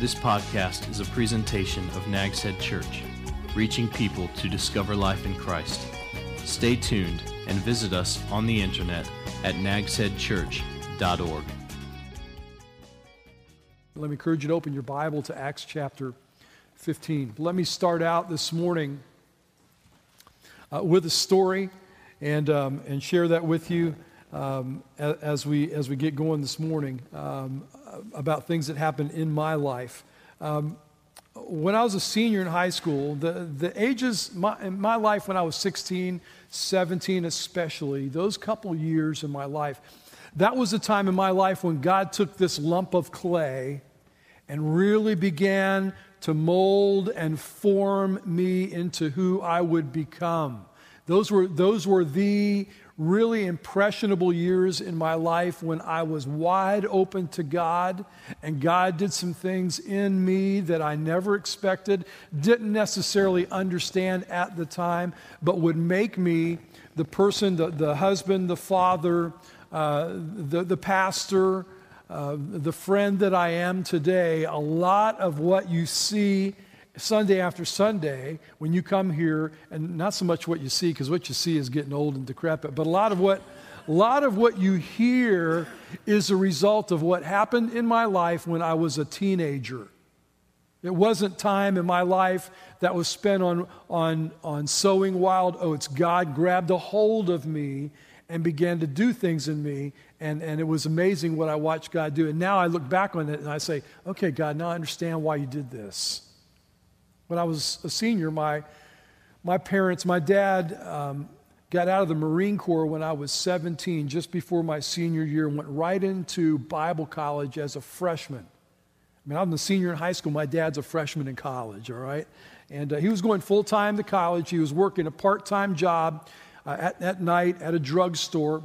This podcast is a presentation of Nags Head Church, reaching people to discover life in Christ. Stay tuned and visit us on the internet at nagsheadchurch.org. Let me encourage you to open your Bible to Acts chapter 15. Let me start out this morning uh, with a story and, um, and share that with you um, as, we, as we get going this morning um, about things that happened in my life. Um, when I was a senior in high school, the, the ages my, in my life when I was 16, 17 especially, those couple years in my life, that was a time in my life when God took this lump of clay and really began to mold and form me into who I would become. Those were, those were the really impressionable years in my life when I was wide open to God, and God did some things in me that I never expected, didn't necessarily understand at the time, but would make me the person, the, the husband, the father, uh, the, the pastor, uh, the friend that I am today. A lot of what you see Sunday after Sunday, when you come here, and not so much what you see, because what you see is getting old and decrepit, but a lot of what a lot of what you hear is a result of what happened in my life when I was a teenager. It wasn't time in my life that was spent on, on, on sowing wild oats. God grabbed a hold of me and began to do things in me. And, and it was amazing what I watched God do. And now I look back on it and I say, okay, God, now I understand why you did this. When I was a senior, my, my parents, my dad um, got out of the Marine Corps when I was 17, just before my senior year, and went right into Bible college as a freshman. I mean, I'm a senior in high school. My dad's a freshman in college, all right? And uh, he was going full time to college. He was working a part time job uh, at, at night at a drugstore.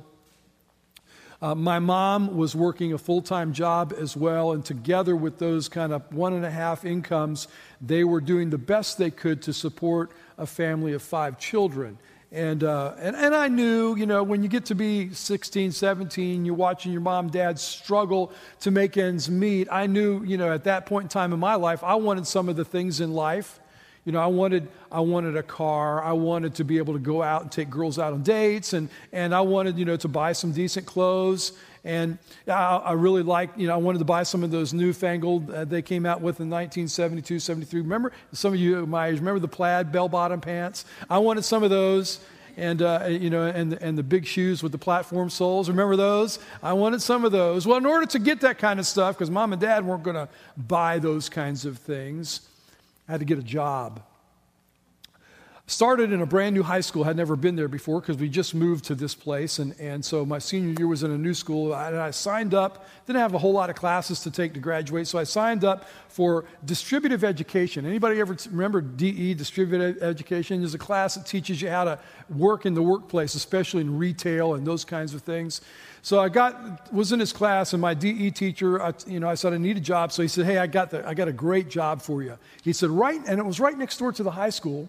Uh, my mom was working a full time job as well, and together with those kind of one and a half incomes, they were doing the best they could to support a family of five children. And, uh, and, and I knew, you know, when you get to be 16, 17, you're watching your mom, dad struggle to make ends meet. I knew, you know, at that point in time in my life, I wanted some of the things in life you know, I wanted, I wanted a car. I wanted to be able to go out and take girls out on dates. And, and I wanted, you know, to buy some decent clothes. And I, I really liked, you know, I wanted to buy some of those newfangled uh, they came out with in 1972, 73. Remember, some of you my age, remember the plaid bell bottom pants? I wanted some of those and uh, you know, and and the big shoes with the platform soles. Remember those? I wanted some of those. Well, in order to get that kind of stuff, because mom and dad weren't going to buy those kinds of things, I had to get a job. Started in a brand new high school, had never been there before because we just moved to this place. And, and so my senior year was in a new school. And I signed up, didn't have a whole lot of classes to take to graduate. So I signed up for distributive education. Anybody ever remember DE, distributive education? There's a class that teaches you how to work in the workplace, especially in retail and those kinds of things. So I got was in his class, and my DE teacher, I, you know, I said I need a job. So he said, "Hey, I got the, I got a great job for you." He said, "Right," and it was right next door to the high school.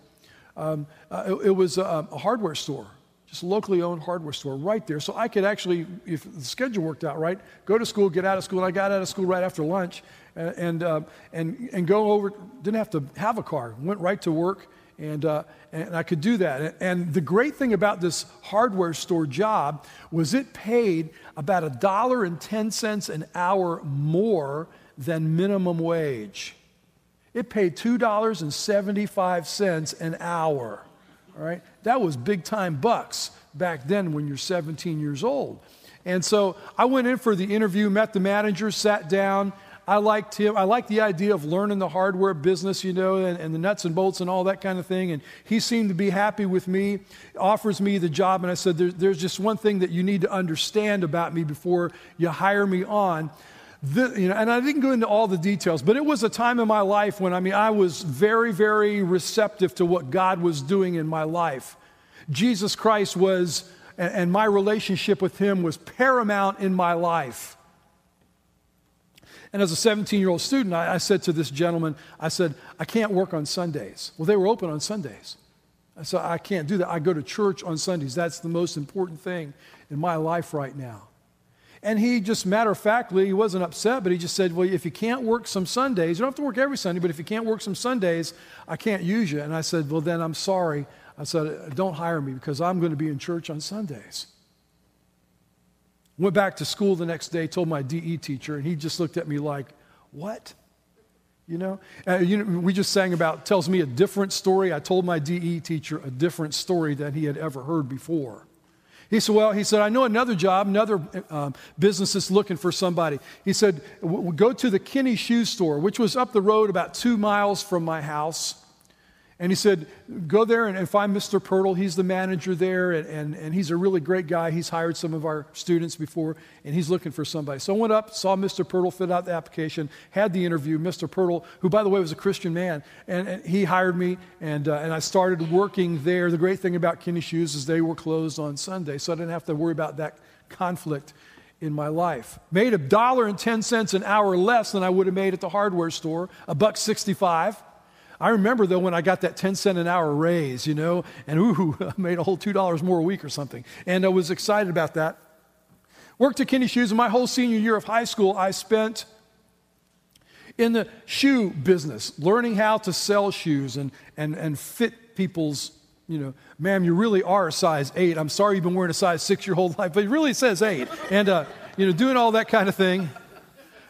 Um, uh, it, it, was a, a, hardware store, just a locally owned hardware store right there. So I could actually, if the schedule worked out right, go to school, get out of school. And I got out of school right after lunch, and and uh, and, and go over. Didn't have to have a car. Went right to work, and uh, and I could do that. And the great thing about this hardware store job was it paid about a dollar and ten cents an hour more than minimum wage. It paid $2.75 an hour. All right? That was big time bucks back then when you're 17 years old. And so I went in for the interview, met the manager, sat down. I liked him. I liked the idea of learning the hardware business, you know, and, and, the nuts and bolts and all that kind of thing. And he seemed to be happy with me, offers me the job. And I said, there, There's just one thing that you need to understand about me before you hire me on you know, and I didn't go into all the details, but it was a time in my life when I mean I was very, very receptive to what God was doing in my life. Jesus Christ was, and, and my relationship with Him was paramount in my life. And as a 17 year old student, I, I, said to this gentleman, I said, I can't work on Sundays. Well, they were open on Sundays. I said, I can't do that. I go to church on Sundays. That's the most important thing in my life right now. And he just matter of factly, he wasn't upset, but he just said, Well, if you can't work some Sundays, you don't have to work every Sunday, but if you can't work some Sundays, I can't use you. And I said, Well, then I'm sorry. I said, Don't hire me because I'm going to be in church on Sundays. Went back to school the next day, told my DE teacher, and he just looked at me like, What? You know? Uh, you know, we just sang about, tells me a different story. I told my DE teacher a different story than he had ever heard before. He said, Well, he said, I know another job, another uh, business that's looking for somebody. He said, Go to the Kinney Shoe Store, which was up the road about two miles from my house. And he said, Go there and, find Mr. Pirtle. He's the manager there, and, and, and he's a really great guy. He's hired some of our students before, and he's looking for somebody. So I went up, saw Mr. Pirtle, fit out the application, had the interview. Mr. Pirtle, who, by the way, was a Christian man, and, and he hired me, and, uh, and I started working there. The great thing about Kinney Shoes is they were closed on Sunday, so I didn't have to worry about that conflict in my life. Made a dollar and 10 cents an hour less than I would have made at the hardware store, a buck 65. I remember though when I got that 10 cent an hour raise, you know, and ooh, I made a whole $2 more a week or something. And I was excited about that. Worked at Kinney Shoes, and my whole senior year of high school, I spent in the shoe business, learning how to sell shoes and, and, and fit people's, you know, ma'am, you really are a size eight. I'm sorry you've been wearing a size six your whole life, but it really says eight. And, uh, you know, doing all that kind of thing.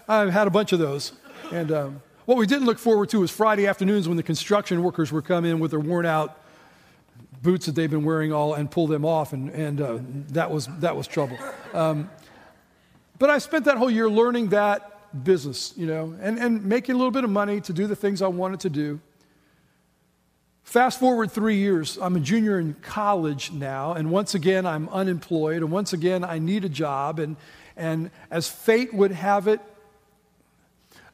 I've had a bunch of those. And, um, what we didn't look forward to was Friday afternoons when the construction workers would come in with their worn out boots that they've been wearing all and pull them off, and, and uh, that, was, that was trouble. Um, but I spent that whole year learning that business, you know, and, and making a little bit of money to do the things I wanted to do. Fast forward three years, I'm a junior in college now, and once again I'm unemployed, and once again I need a job. And, and as fate would have it,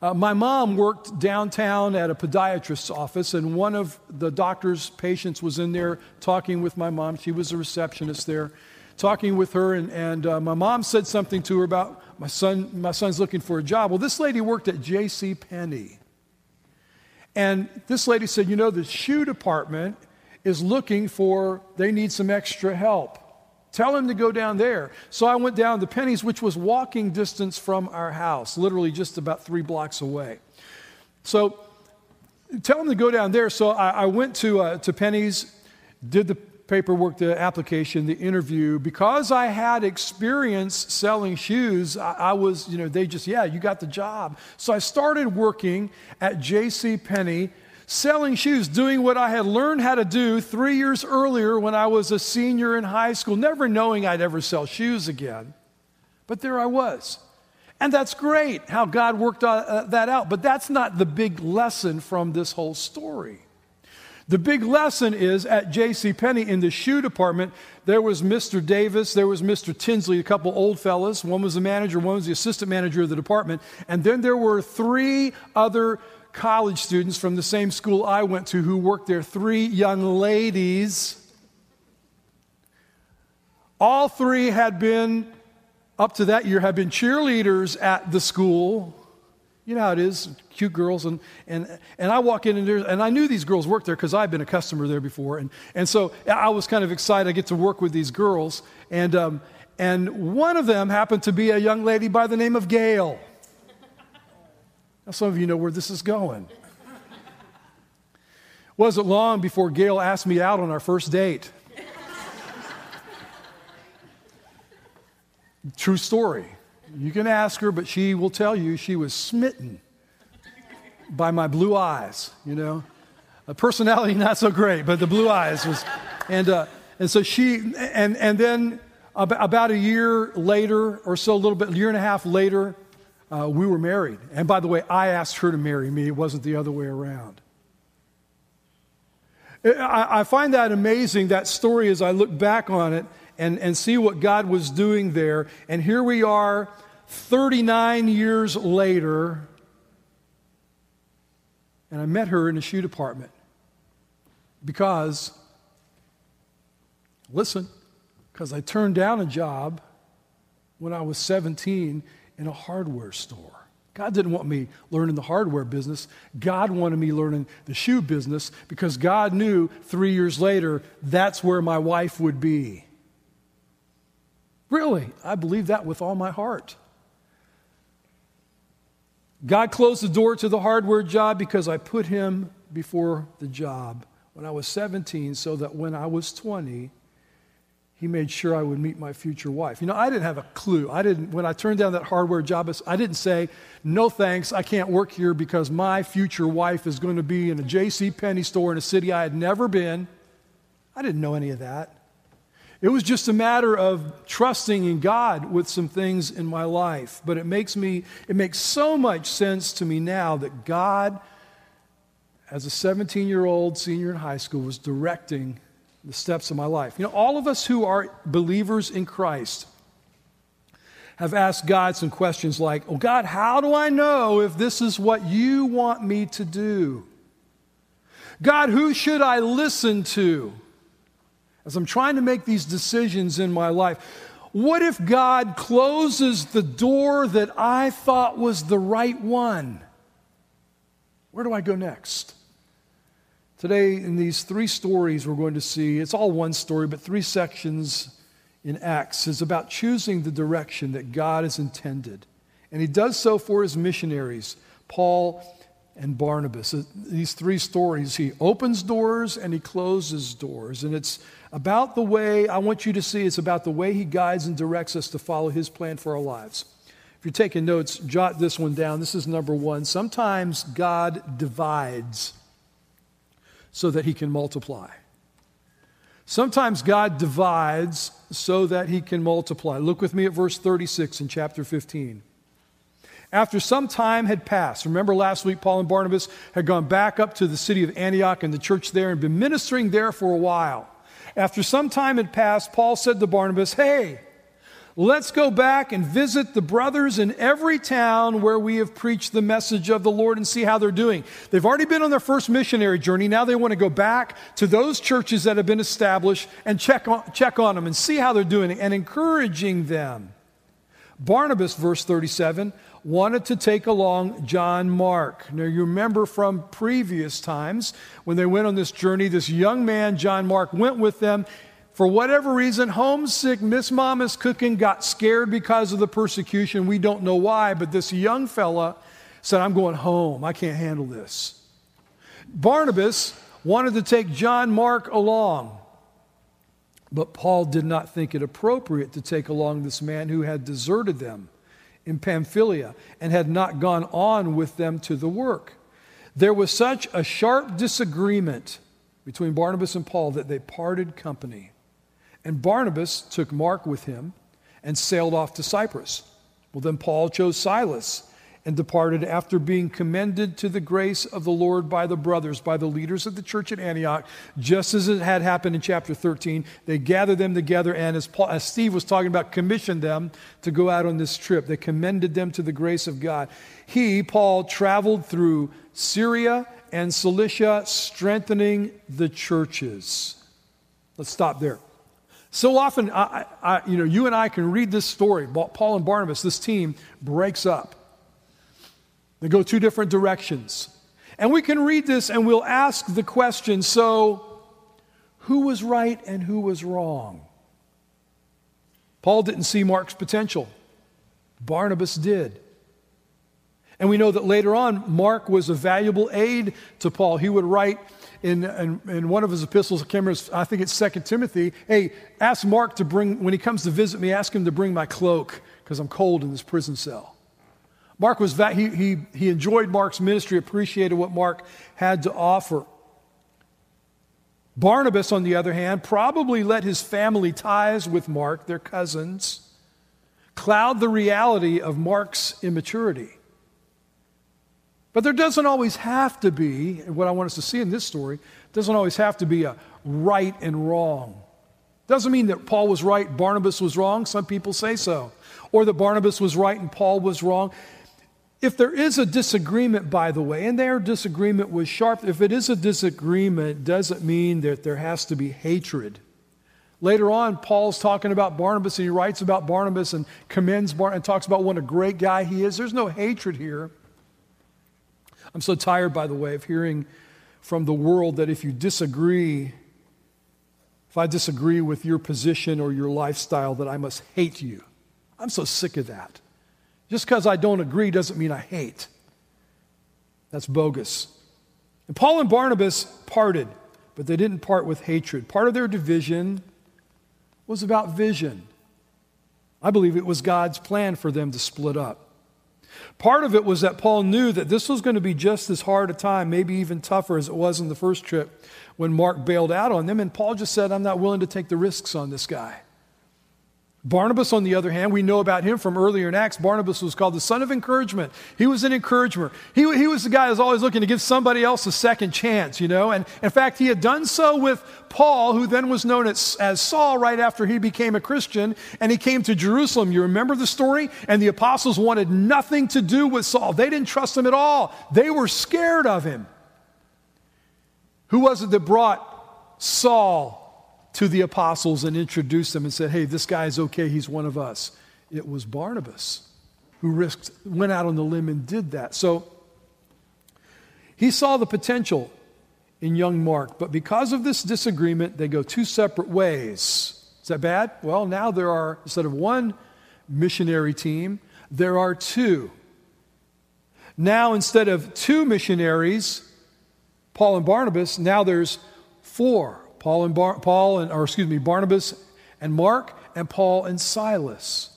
uh, my mom worked downtown at a podiatrist's office, and one of the doctor's patients was in there talking with my mom. She was a receptionist there, talking with her, and, and uh, my mom said something to her about my son. My son's looking for a job. Well, this lady worked at J.C. Penney, and this lady said, "You know, the shoe department is looking for. They need some extra help." Tell him to go down there. So I went down to Penney's, which was walking distance from our house, literally just about three blocks away. So tell him to go down there. So I, I went to, uh, to Penney's, did the paperwork, the application, the interview. Because I had experience selling shoes, I, I was, you know, they just, yeah, you got the job. So I started working at J.C. Penney selling shoes, doing what I had learned how to do three years earlier when I was a senior in high school, never knowing I'd ever sell shoes again. But there I was. And that's great how God worked uh, that out. But that's not the big lesson from this whole story. The big lesson is at J.C. Penney in the shoe department, there was Mr. Davis, there was Mr. Tinsley, a couple old fellas. One was the manager, one was the assistant manager of the department. And then there were three other college students from the same school I went to who worked there, three young ladies. All three had been, up to that year, had been cheerleaders at the school. You know how it is, cute girls. And, and, and I walk in and, there, and I knew these girls worked there because I'd been a customer there before. And, and so I was kind of excited I get to work with these girls. And, um, and one of them happened to be a young lady by the name of Gail. Now, some of you know where this is going. Wasn't long before Gail asked me out on our first date. True story. You can ask her, but she will tell you she was smitten by my blue eyes, you know. A personality not so great, but the blue eyes was. And, uh, and so she, and, and then about a year later, or so, a little bit, a year and a half later, uh, we were married. And by the way, I asked her to marry me, it wasn't the other way around. I, I find that amazing, that story, as I look back on it and, and see what God was doing there. And here we are, 39 years later, and I met her in the shoe department because, listen, because I turned down a job when I was 17 in a hardware store. God didn't want me learning the hardware business. God wanted me learning the shoe business because God knew three years later that's where my wife would be. Really, I believe that with all my heart. God closed the door to the hardware job because I put him before the job when I was 17 so that when I was 20, he made sure I would meet my future wife. You know, I didn't have a clue. I didn't, when I turned down that hardware job, I didn't say, no thanks, I can't work here because my future wife is going to be in a J.C. Penney store in a city I had never been. I didn't know any of that. It was just a matter of trusting in God with some things in my life. But it makes me, it makes so much sense to me now that God, as a 17 year old senior in high school, was directing the steps of my life. You know, all of us who are believers in Christ have asked God some questions like, Oh, God, how do I know if this is what you want me to do? God, who should I listen to? As I'm trying to make these decisions in my life, what if God closes the door that I thought was the right one? Where do I go next? Today, in these three stories we're going to see, it's all one story, but three sections in Acts is about choosing the direction that God has intended. And he does so for his missionaries, Paul and Barnabas. Uh, these three stories, he opens doors and he closes doors. And it's about the way, I want you to see, it's about the way he guides and directs us to follow his plan for our lives. If you're taking notes, jot this one down. This is number one. Sometimes God divides so that he can multiply. Sometimes God divides so that he can multiply. Look with me at verse 36 in chapter 15. After some time had passed, remember last week Paul and Barnabas had gone back up to the city of Antioch and the church there and been ministering there for a while. After some time had passed, Paul said to Barnabas, Hey, Let's go back and visit the brothers in every town where we have preached the message of the Lord and see how they're doing. They've already been on their first missionary journey. Now they want to go back to those churches that have been established and check on, check on them and see how they're doing and encouraging them. Barnabas, verse 37, wanted to take along John Mark. Now, you remember from previous times when they went on this journey, this young man, John Mark, went with them for whatever reason, homesick, Miss Mama's cooking, got scared because of the persecution. We don't know why, but this young fella said, I'm going home. I can't handle this. Barnabas wanted to take John Mark along, but Paul did not think it appropriate to take along this man who had deserted them in Pamphylia and had not gone on with them to the work. There was such a sharp disagreement between Barnabas and Paul that they parted company. And Barnabas took Mark with him and sailed off to Cyprus. Well, then Paul chose Silas and departed after being commended to the grace of the Lord by the brothers, by the leaders of the church at Antioch, just as it had happened in chapter 13. They gathered them together, and as, Paul, as Steve was talking about, commissioned them to go out on this trip. They commended them to the grace of God. He, Paul, traveled through Syria and Cilicia, strengthening the churches. Let's stop there. So often, I, I, you know, you and I can read this story. Paul and Barnabas, this team breaks up. They go two different directions. And we can read this and we'll ask the question so, who was right and who was wrong? Paul didn't see Mark's potential, Barnabas did. And we know that later on, Mark was a valuable aid to Paul. He would write in, in, in, one of his epistles, to Kemerus, I think it's Second Timothy, hey, ask Mark to bring, when he comes to visit me, ask him to bring my cloak because I'm cold in this prison cell. Mark was, that, he, he, he enjoyed Mark's ministry, appreciated what Mark had to offer. Barnabas, on the other hand, probably let his family ties with Mark, their cousins, cloud the reality of Mark's immaturity. But there doesn't always have to be, what I want us to see in this story, doesn't always have to be a right and wrong. Doesn't mean that Paul was right, Barnabas was wrong. Some people say so. Or that Barnabas was right and Paul was wrong. If there is a disagreement, by the way, and their disagreement was sharp, if it is a disagreement, doesn't mean that there has to be hatred. Later on, Paul's talking about Barnabas and he writes about Barnabas and commends Barnabas and talks about what a great guy he is. There's no hatred here. I'm so tired, by the way, of hearing from the world that if you disagree, if I disagree with your position or your lifestyle, that I must hate you. I'm so sick of that. Just because I don't agree doesn't mean I hate. That's bogus. And Paul and Barnabas parted, but they didn't part with hatred. Part of their division was about vision. I believe it was God's plan for them to split up. Part of it was that Paul knew that this was going to be just as hard a time, maybe even tougher as it was in the first trip when Mark bailed out on them. And Paul just said, I'm not willing to take the risks on this guy. Barnabas, on the other hand, we know about him from earlier in Acts. Barnabas was called the son of encouragement. He was an encourager. He, he was the guy who was always looking to give somebody else a second chance, you know. And in fact, he had done so with Paul, who then was known as, as Saul right after he became a Christian. And he came to Jerusalem. You remember the story? And the apostles wanted nothing to do with Saul. They didn't trust him at all, they were scared of him. Who was it that brought Saul to the apostles and introduced them and said, Hey, this guy's okay, he's one of us. It was Barnabas who risked, went out on the limb and did that. So he saw the potential in young Mark, but because of this disagreement, they go two separate ways. Is that bad? Well, now there are, instead of one missionary team, there are two. Now, instead of two missionaries, Paul and Barnabas, now there's four. Paul and Bar- Paul and or excuse me, Barnabas and Mark and Paul and Silas.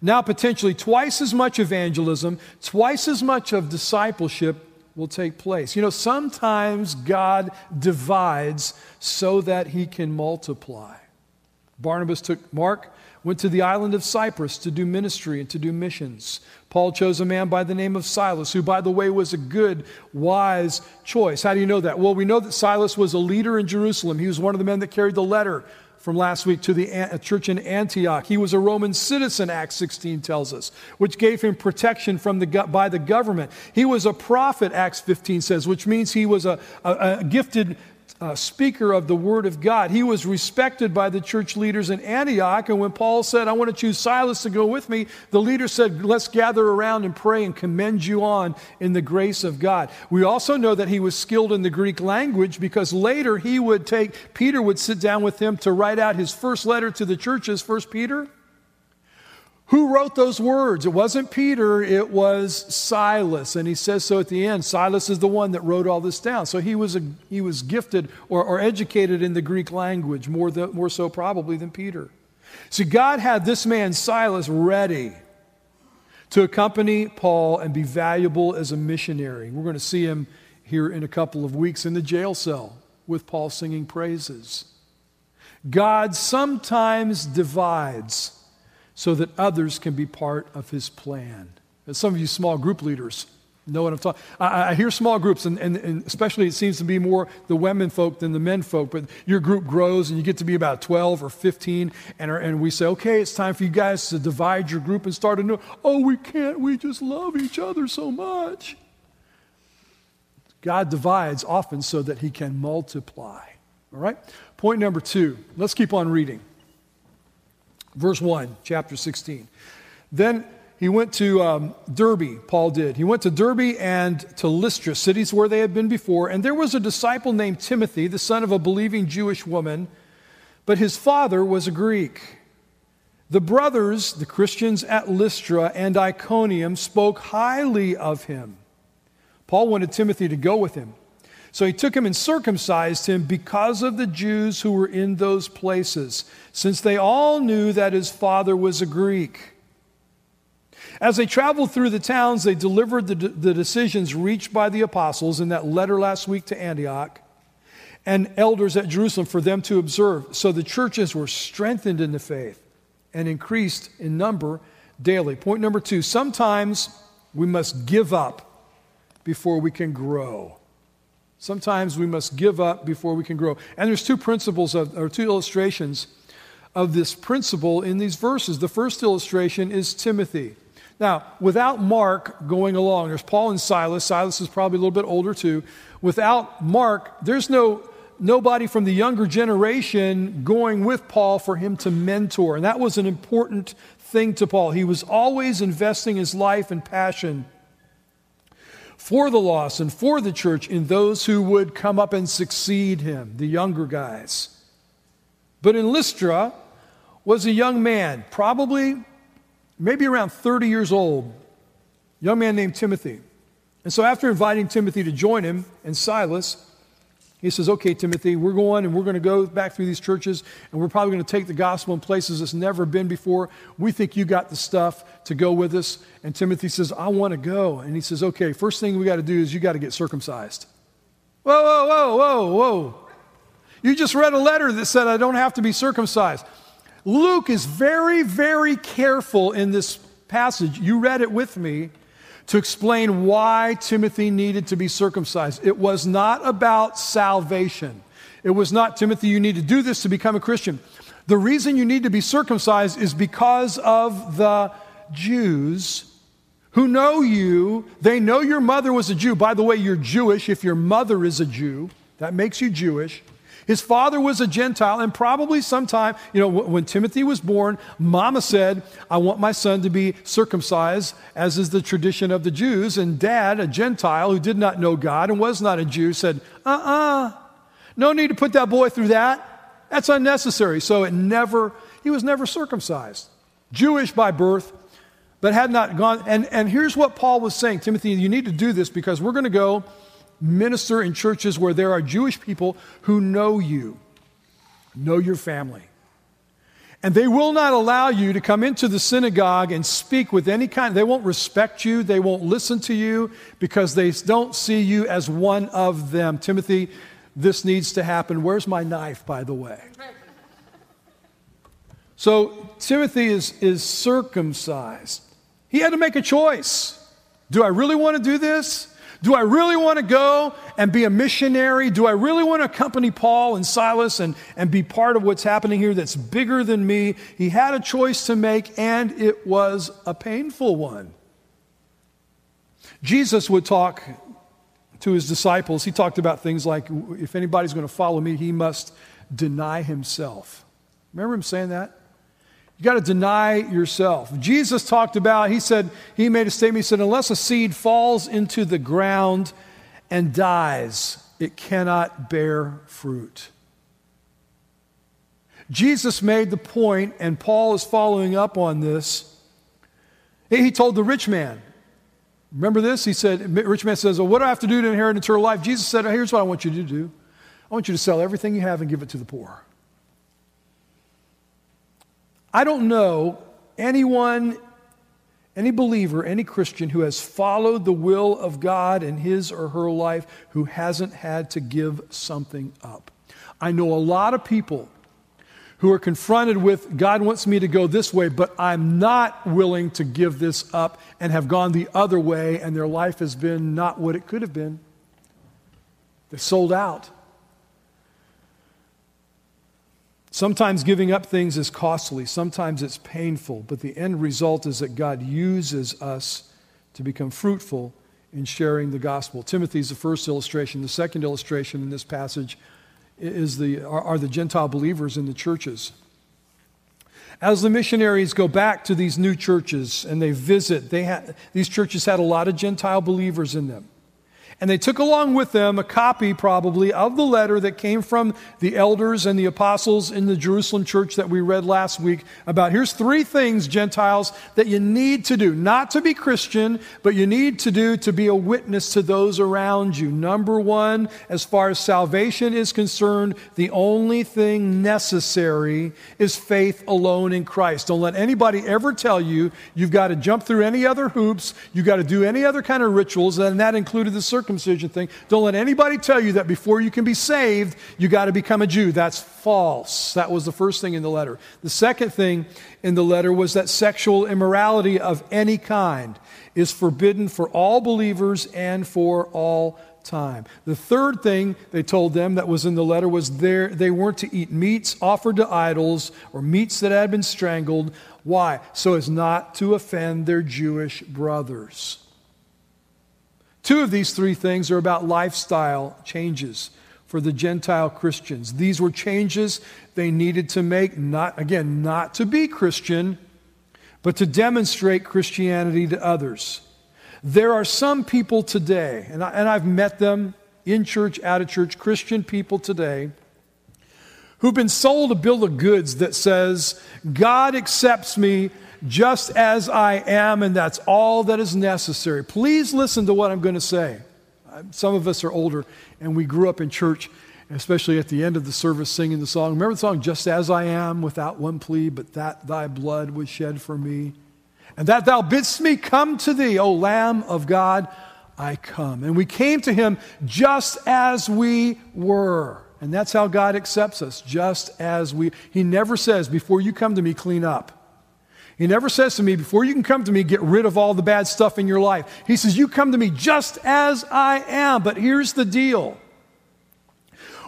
Now potentially twice as much evangelism, twice as much of discipleship will take place. You know, sometimes God divides so that he can multiply. Barnabas took Mark went to the island of Cyprus to do ministry and to do missions. Paul chose a man by the name of Silas, who, by the way, was a good, wise choice. How do you know that? Well, we know that Silas was a leader in Jerusalem. He was one of the men that carried the letter from last week to the church in Antioch. He was a Roman citizen, Acts 16 tells us, which gave him protection from the, by the government. He was a prophet, Acts 15 says, which means he was a, a, a gifted uh, speaker of the Word of God. He was respected by the church leaders in Antioch. And when Paul said, I want to choose Silas to go with me, the leader said, Let's gather around and pray and commend you on in the grace of God. We also know that he was skilled in the Greek language because later he would take, Peter would sit down with him to write out his first letter to the churches, First Peter. Who wrote those words? It wasn't Peter, it was Silas. And he says so at the end. Silas is the one that wrote all this down. So he was, a, he was gifted or, or educated in the Greek language, more, the, more so probably than Peter. See, God had this man, Silas, ready to accompany Paul and be valuable as a missionary. We're going to see him here in a couple of weeks in the jail cell with Paul singing praises. God sometimes divides so that others can be part of his plan. And some of you small group leaders know what I'm talking I, I hear small groups, and, and, and, especially it seems to be more the women folk than the men folk, but your group grows and you get to be about 12 or 15, and, are, and we say, okay, it's time for you guys to divide your group and start a new. Oh, we can't. We just love each other so much. God divides often so that he can multiply. All right? Point number two. Let's keep on reading. Verse 1, chapter 16. Then he went to um, Derbe, Paul did. He went to Derbe and to Lystra, cities where they had been before. And there was a disciple named Timothy, the son of a believing Jewish woman, but his father was a Greek. The brothers, the Christians at Lystra and Iconium, spoke highly of him. Paul wanted Timothy to go with him. So he took him and circumcised him because of the Jews who were in those places, since they all knew that his father was a Greek. As they traveled through the towns, they delivered the, the decisions reached by the apostles in that letter last week to Antioch and elders at Jerusalem for them to observe. So the churches were strengthened in the faith and increased in number daily. Point number two sometimes we must give up before we can grow. Sometimes we must give up before we can grow. And there's two principles of, or two illustrations of this principle in these verses. The first illustration is Timothy. Now, without Mark going along, there's Paul and Silas. Silas is probably a little bit older too. Without Mark, there's no nobody from the younger generation going with Paul for him to mentor. And that was an important thing to Paul. He was always investing his life and passion for the lost and for the church in those who would come up and succeed him, the younger guys. But in Lystra was a young man, probably maybe around 30 years old, young man named Timothy. And so after inviting Timothy to join him and Silas, he says, Okay, Timothy, we're going and we're going to go back through these churches and we're probably going to take the gospel in places it's never been before. We think you got the stuff to go with us. And Timothy says, I want to go. And he says, Okay, first thing we got to do is you got to get circumcised. Whoa, whoa, whoa, whoa, whoa. You just read a letter that said I don't have to be circumcised. Luke is very, very careful in this passage. You read it with me to explain why Timothy needed to be circumcised. It was not about salvation. It was not, Timothy, you need to do this to become a Christian. The reason you need to be circumcised is because of the Jews who know you. They know your mother was a Jew. By the way, you're Jewish if your mother is a Jew. That makes you Jewish. His father was a Gentile, and probably sometime, you know, when Timothy was born, Mama said, I want my son to be circumcised, as is the tradition of the Jews. And dad, a Gentile who did not know God and was not a Jew, said, Uh uh-uh, uh no need to put that boy through that. That's unnecessary. So it never, he was never circumcised. Jewish by birth, but had not gone. And, and here's what Paul was saying Timothy, you need to do this because we're going to go minister in churches where there are Jewish people who know you, know your family. And they will not allow you to come into the synagogue and speak with any kind. They won't respect you. They won't listen to you because they don't see you as one of them. Timothy, this needs to happen. Where's my knife, by the way? So Timothy is, is circumcised. He had to make a choice. Do I really want to do this? Do I really want to go and be a missionary? Do I really want to accompany Paul and Silas and, and be part of what's happening here that's bigger than me? He had a choice to make, and it was a painful one. Jesus would talk to his disciples. He talked about things like if anybody's going to follow me, he must deny himself. Remember him saying that? You got to deny yourself. Jesus talked about, he said, he made a statement, he said, unless a seed falls into the ground and dies, it cannot bear fruit. Jesus made the point, and Paul is following up on this. He told the rich man, remember this? He said, rich man says, well, what do I have to do to inherit eternal life? Jesus said, here's what I want you to do. I want you to sell everything you have and give it to the poor. I don't know anyone, any believer, any Christian who has followed the will of God in his or her life who hasn't had to give something up. I know a lot of people who are confronted with God wants me to go this way, but I'm not willing to give this up and have gone the other way, and their life has been not what it could have been. They sold out. Sometimes giving up things is costly, sometimes it's painful, but the end result is that God uses us to become fruitful in sharing the gospel. Timothy is the first illustration. The second illustration in this passage is the, are, are the Gentile believers in the churches. As the missionaries go back to these new churches and they visit, they ha- these churches had a lot of Gentile believers in them. And they took along with them a copy, probably, of the letter that came from the elders and the apostles in the Jerusalem church that we read last week about here's three things, Gentiles, that you need to do. Not to be Christian, but you need to do to be a witness to those around you. Number one, as far as salvation is concerned, the only thing necessary is faith alone in Christ. Don't let anybody ever tell you you've got to jump through any other hoops, you've got to do any other kind of rituals, and that included the circumcision circumcision thing. Don't let anybody tell you that before you can be saved, you got to become a Jew. That's false. That was the first thing in the letter. The second thing in the letter was that sexual immorality of any kind is forbidden for all believers and for all time. The third thing they told them that was in the letter was there they weren't to eat meats offered to idols or meats that had been strangled. Why? So as not to offend their Jewish brothers. Two of these three things are about lifestyle changes for the Gentile Christians. These were changes they needed to make, not, again, not to be Christian, but to demonstrate Christianity to others. There are some people today, and, I, and I've met them in church, out of church, Christian people today, who've been sold a bill of goods that says, God accepts me just as I am, and that's all that is necessary. Please listen to what I'm going to say. Uh, some of us are older, and we grew up in church, especially at the end of the service, singing the song. Remember the song, Just as I am, without one plea, but that thy blood was shed for me? And that thou bidst me come to thee, O Lamb of God, I come. And we came to him just as we were. And that's how God accepts us, just as we. He never says, before you come to me, clean up. He never says to me, before you can come to me, get rid of all the bad stuff in your life. He says, You come to me just as I am. But here's the deal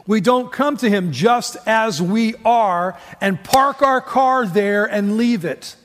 we don't come to him just as we are and park our car there and leave it.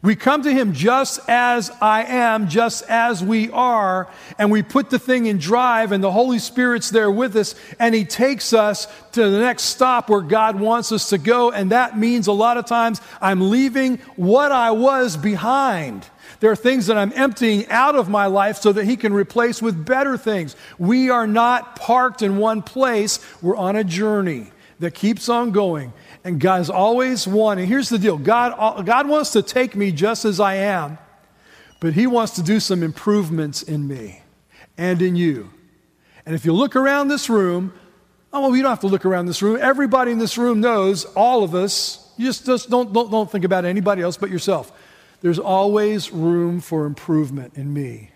We come to Him just as I am, just as we are, and we put the thing in drive, and the Holy Spirit's there with us, and He takes us to the next stop where God wants us to go. And that means a lot of times I'm leaving what I was behind. There are things that I'm emptying out of my life so that He can replace with better things. We are not parked in one place, we're on a journey that keeps on going. And God's always wanting. Here's the deal God, God wants to take me just as I am, but He wants to do some improvements in me and in you. And if you look around this room, oh, well, you don't have to look around this room. Everybody in this room knows, all of us, you just, just don't, don't, don't think about anybody else but yourself. There's always room for improvement in me.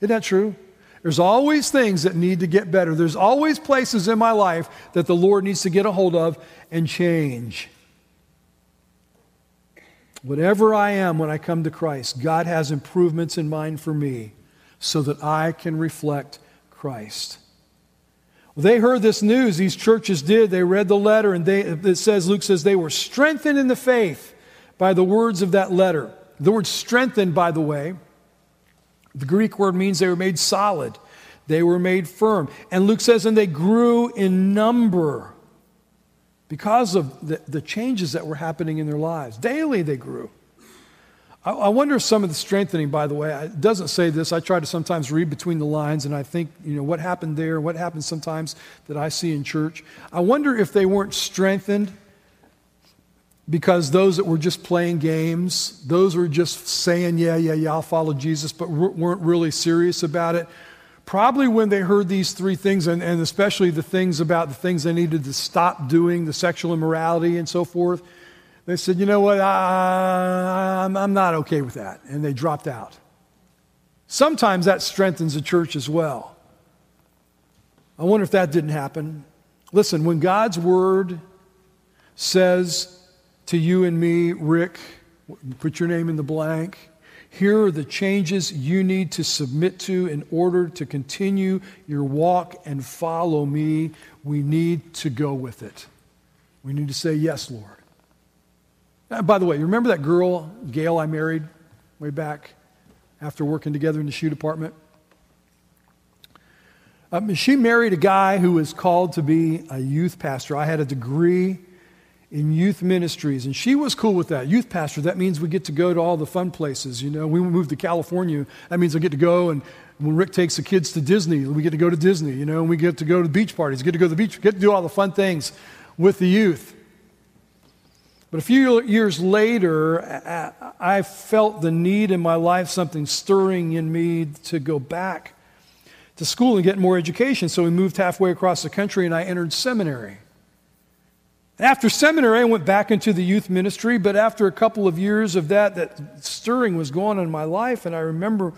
Isn't that true? There's always things that need to get better. There's always places in my life that the Lord needs to get a hold of and change. Whatever I am when I come to Christ, God has improvements in mind for me so that I can reflect Christ. Well, they heard this news, these churches did. They read the letter, and they, it says, Luke says, they were strengthened in the faith by the words of that letter. The word strengthened, by the way, the Greek word means they were made solid, they were made firm. And Luke says, and they grew in number because of the, the changes that were happening in their lives. Daily they grew. I, I wonder if some of the strengthening, by the way, it doesn't say this. I try to sometimes read between the lines and I think, you know, what happened there, what happens sometimes that I see in church. I wonder if they weren't strengthened because those that were just playing games, those were just saying, yeah, yeah, yeah, I'll follow Jesus, but weren't really serious about it. Probably when they heard these three things, and, and especially the things about the things they needed to stop doing, the sexual immorality and so forth, they said, you know what, I, I'm, I'm not okay with that. And they dropped out. Sometimes that strengthens the church as well. I wonder if that didn't happen. Listen, when God's word says to you and me, Rick, put your name in the blank. Here are the changes you need to submit to in order to continue your walk and follow me. We need to go with it. We need to say, Yes, Lord. By the way, you remember that girl, Gail, I married way back after working together in the shoe department? Um, she married a guy who was called to be a youth pastor. I had a degree in youth ministries. And she was cool with that. Youth pastor, that means we get to go to all the fun places. You know, we moved to California, that means I get to go and when Rick takes the kids to Disney, we get to go to Disney, you know, and we get to go to the beach parties, get to go to the beach, get to do all the fun things with the youth. But a few years later, I felt the need in my life, something stirring in me to go back to school and get more education. So we moved halfway across the country and I entered seminary. After seminary, I went back into the youth ministry, but after a couple of years of that, that stirring was going on in my life, and I remember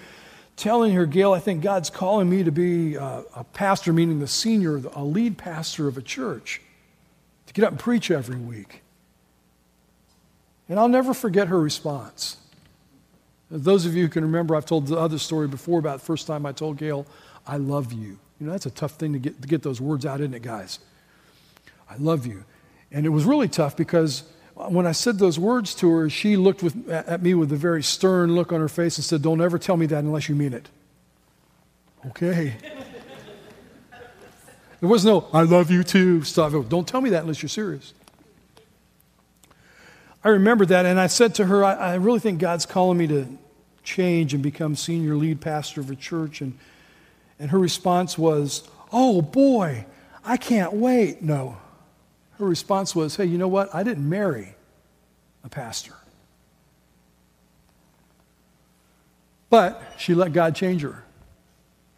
telling her, Gail, I think God's calling me to be a, a pastor, meaning the senior, a lead pastor of a church, to get up and preach every week. And I'll never forget her response. Those of you who can remember, I've told the other story before about the first time I told Gail, I love you. You know, that's a tough thing to get, to get those words out, isn't it, guys? I love you. And it was really tough because when I said those words to her, she looked with, at me with a very stern look on her face and said, Don't ever tell me that unless you mean it. Okay. there was no, I love you too stuff. Don't tell me that unless you're serious. I remember that, and I said to her, I, I really think God's calling me to change and become senior lead pastor of a church. And, and her response was, Oh boy, I can't wait. No, Her response was, Hey, you know what? I didn't marry a pastor. But she let God change her.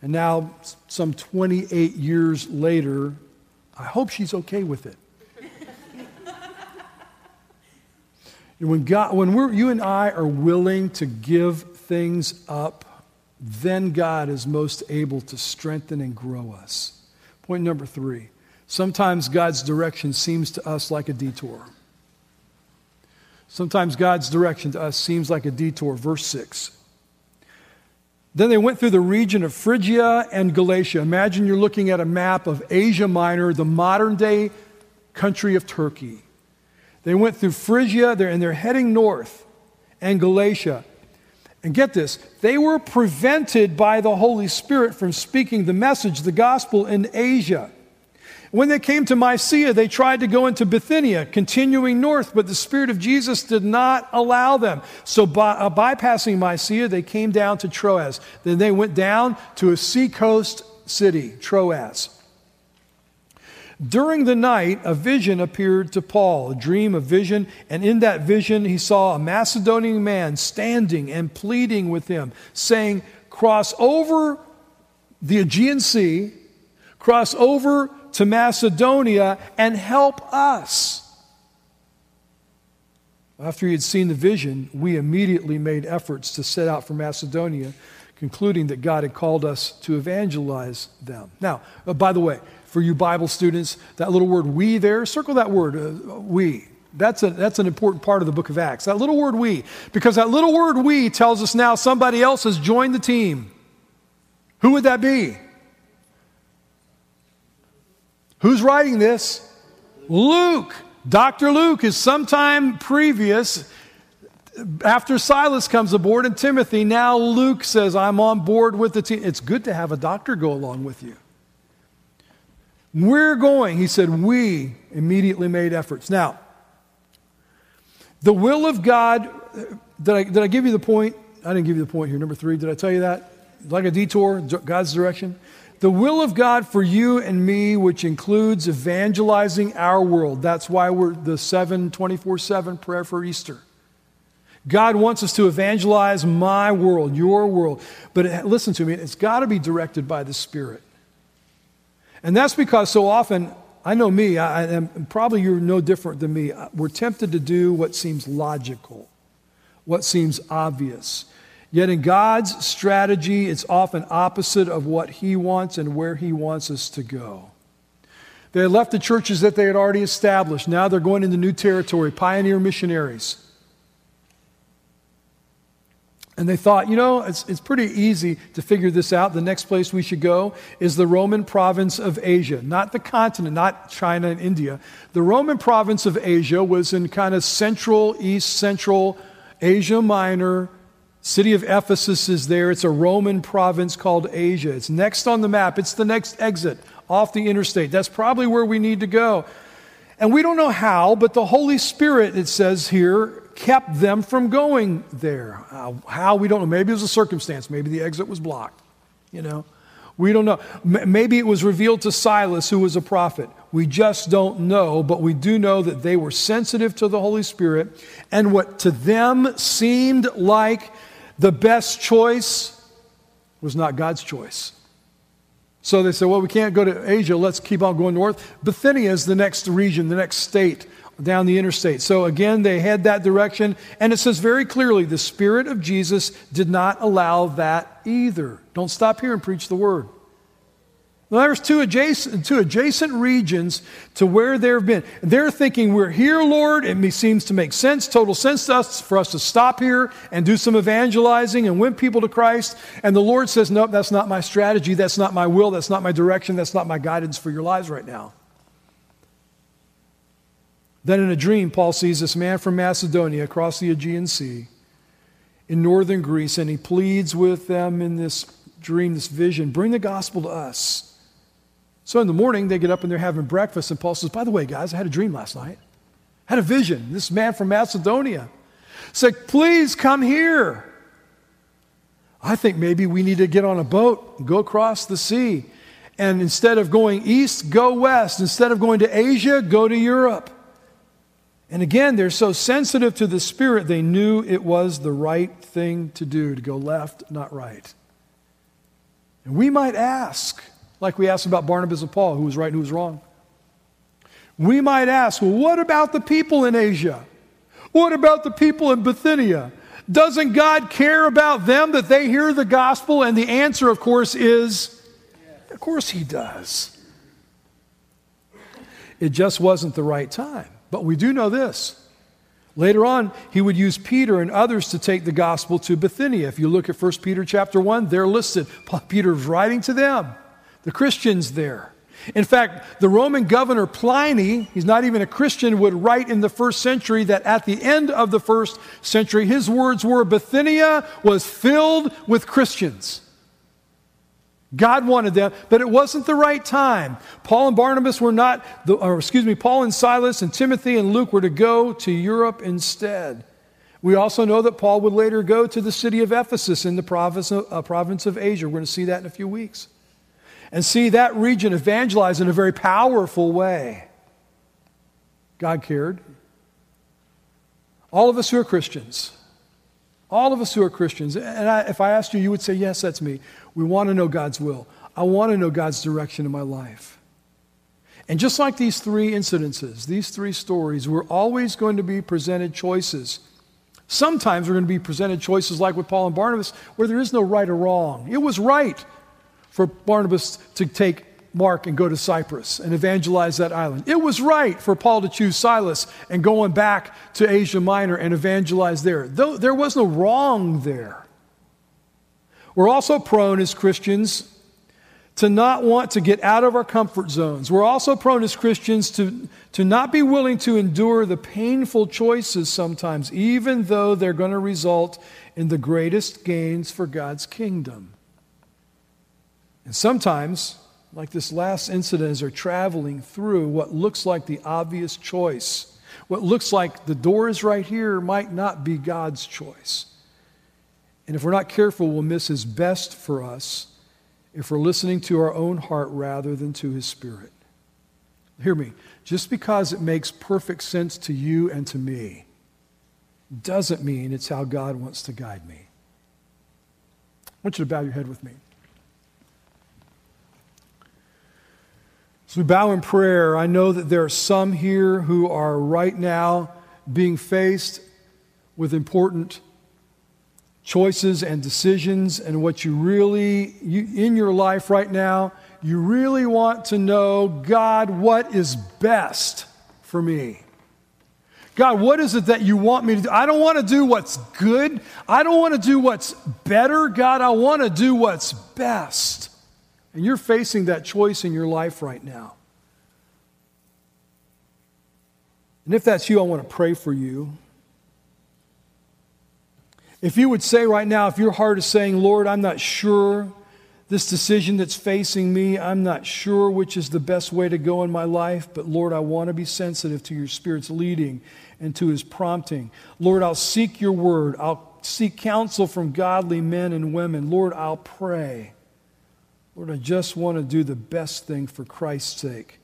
And now, some 28 years later, I hope she's okay with it. when, God, when you and I are willing to give things up, then God is most able to strengthen and grow us. Point number three sometimes God's direction seems to us like a detour. Sometimes God's direction to us seems like a detour. Verse 6. Then they went through the region of Phrygia and Galatia. Imagine you're looking at a map of Asia Minor, the modern day country of Turkey. They went through Phrygia and they're heading north and Galatia. And get this, they were prevented by the Holy Spirit from speaking the message, the gospel, in Asia. When they came to Mysia, they tried to go into Bithynia, continuing north, but the Spirit of Jesus did not allow them. So, by, uh, bypassing Mysia, they came down to Troas. Then they went down to a seacoast city, Troas. During the night, a vision appeared to Paul, a dream, a vision, and in that vision, he saw a Macedonian man standing and pleading with him, saying, Cross over the Aegean Sea, cross over to Macedonia and help us. After he had seen the vision, we immediately made efforts to set out for Macedonia, concluding that God had called us to evangelize them. Now, uh, by the way, for you Bible students, that little word we there, circle that word, uh, we. That's, a, that's an important part of the book of Acts. That little word we, because that little word we tells us now somebody else has joined the team. Who would that be? Who's writing this? Luke. Dr. Luke is sometime previous after Silas comes aboard and Timothy. Now Luke says, I'm on board with the team. It's good to have a doctor go along with you. We're going, he said, we immediately made efforts. Now, the will of God, did I, did I give you the point? I didn't give you the point here. Number three, did I tell you that? Like a detour, God's direction? The will of God for you and me, which includes evangelizing our world. That's why we're the 7 24 7 prayer for Easter. God wants us to evangelize my world, your world. But it, listen to me, it's got to be directed by the Spirit. And that's because so often, I know me, I, and probably you're no different than me. We're tempted to do what seems logical, what seems obvious. Yet in God's strategy, it's often opposite of what He wants and where He wants us to go. They had left the churches that they had already established. Now they're going into new territory, pioneer missionaries. And they thought, you know, it's, it's pretty easy to figure this out. The next place we should go is the Roman province of Asia, not the continent, not China and India. The Roman province of Asia was in kind of central, east central Asia Minor, City of Ephesus is there. It's a Roman province called Asia. It's next on the map. It's the next exit off the interstate. That's probably where we need to go. And we don't know how, but the Holy Spirit, it says here, kept them from going there. Uh, how, we don't know. Maybe it was a circumstance. Maybe the exit was blocked. You know, we don't know. Maybe it was revealed to Silas, who was a prophet. We just don't know, but we do know that they were sensitive to the Holy Spirit, and what to them seemed like the best choice was not God's choice. So they said, well, we can't go to Asia. Let's keep on going north. Bithynia is the next region, the next state down the interstate. So again, they head that direction. And it says very clearly the Spirit of Jesus did not allow that either. Don't stop here and preach the word. There's two adjacent, two adjacent regions to where they've been. They're thinking, We're here, Lord. It seems to make sense, total sense to us, for us to stop here and do some evangelizing and win people to Christ. And the Lord says, Nope, that's not my strategy. That's not my will. That's not my direction. That's not my guidance for your lives right now. Then in a dream, Paul sees this man from Macedonia across the Aegean Sea in northern Greece, and he pleads with them in this dream, this vision bring the gospel to us. So in the morning, they get up and they're having breakfast, and Paul says, By the way, guys, I had a dream last night. I had a vision. This man from Macedonia said, Please come here. I think maybe we need to get on a boat and go across the sea. And instead of going east, go west. Instead of going to Asia, go to Europe. And again, they're so sensitive to the Spirit, they knew it was the right thing to do to go left, not right. And we might ask, like we asked about Barnabas and Paul, who was right and who was wrong. We might ask, well, what about the people in Asia? What about the people in Bithynia? Doesn't God care about them that they hear the gospel? And the answer, of course, is of course He does. It just wasn't the right time. But we do know this. Later on, he would use Peter and others to take the gospel to Bithynia. If you look at 1 Peter chapter 1, they're listed. Peter's writing to them, the Christians there. In fact, the Roman governor Pliny, he's not even a Christian, would write in the first century that at the end of the first century, his words were Bithynia was filled with Christians. God wanted them, but it wasn't the right time. Paul and Barnabas were not, the, or excuse me, Paul and Silas and Timothy and Luke were to go to Europe instead. We also know that Paul would later go to the city of Ephesus in the province of, uh, province of Asia. We're going to see that in a few weeks. And see that region evangelized in a very powerful way. God cared. All of us who are Christians, all of us who are Christians, and I, if I asked you, you would say, Yes, that's me. We want to know God's will. I want to know God's direction in my life. And just like these three incidences, these three stories, we're always going to be presented choices. Sometimes we're going to be presented choices like with Paul and Barnabas, where there is no right or wrong. It was right for Barnabas to take Mark and go to Cyprus and evangelize that island. It was right for Paul to choose Silas and going back to Asia Minor and evangelize there. Though there was no wrong there. We're also prone as Christians to not want to get out of our comfort zones. We're also prone as Christians to, to not be willing to endure the painful choices sometimes, even though they're going to result in the greatest gains for God's kingdom. And sometimes, like this last incident, as they're traveling through what looks like the obvious choice, what looks like the door is right here might not be God's choice. And if we're not careful, we'll miss His best for us if we're listening to our own heart rather than to His Spirit. Hear me. Just because it makes perfect sense to you and to me doesn't mean it's how God wants to guide me. I want you to bow your head with me. As we bow in prayer, I know that there are some here who are right now being faced with important choices and decisions and what you really, you, in your life right now, you really want to know God, what is best for me? God, what is it that you want me to do? I don't want to do what's good. I don't want to do what's better. God, I want to do what's best. And you're facing that choice in your life right now. And if that's you, I want to pray for you. If you would say right now, if your heart is saying, Lord, I'm not sure this decision that's facing me, I'm not sure which is the best way to go in my life, but Lord, I want to be sensitive to your Spirit's leading and to his prompting. Lord, I'll seek your word. I'll seek counsel from godly men and women. Lord, I'll pray. Lord, I just want to do the best thing for Christ's sake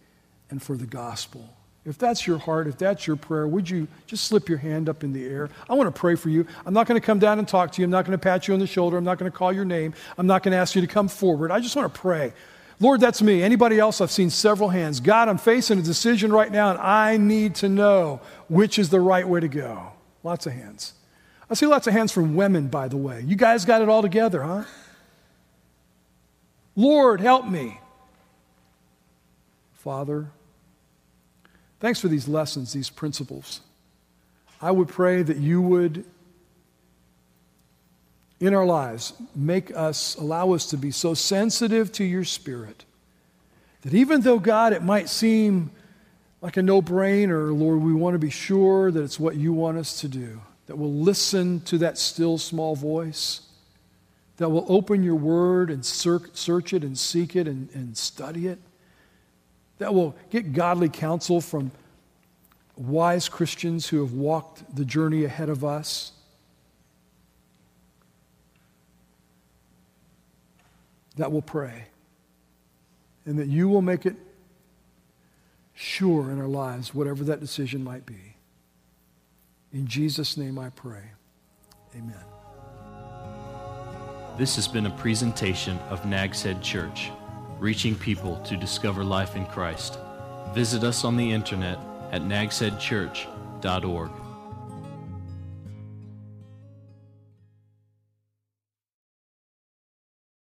and for the gospel. If that's your heart, if that's your prayer, would you just slip your hand up in the air? I want to pray for you. I'm not going to come down and talk to you. I'm not going to pat you on the shoulder. I'm not going to call your name. I'm not going to ask you to come forward. I just want to pray. Lord, that's me. Anybody else? I've seen several hands. God, I'm facing a decision right now, and I need to know which is the right way to go. Lots of hands. I see lots of hands from women, by the way. You guys got it all together, huh? Lord, help me. Father, Thanks for these lessons, these principles. I would pray that you would, in our lives, make us, allow us to be so sensitive to your spirit that even though, God, it might seem like a no brainer, Lord, we want to be sure that it's what you want us to do, that we'll listen to that still small voice, that we'll open your word and search it and seek it and, and study it that will get godly counsel from wise Christians who have walked the journey ahead of us. That will pray. and that you will make it sure in our lives, whatever that decision might be. In Jesus' name I pray. Amen. This has been a presentation of Nags Head Church, reaching people to discover life in Christ. Visit us on the internet at nagsheadchurch.org.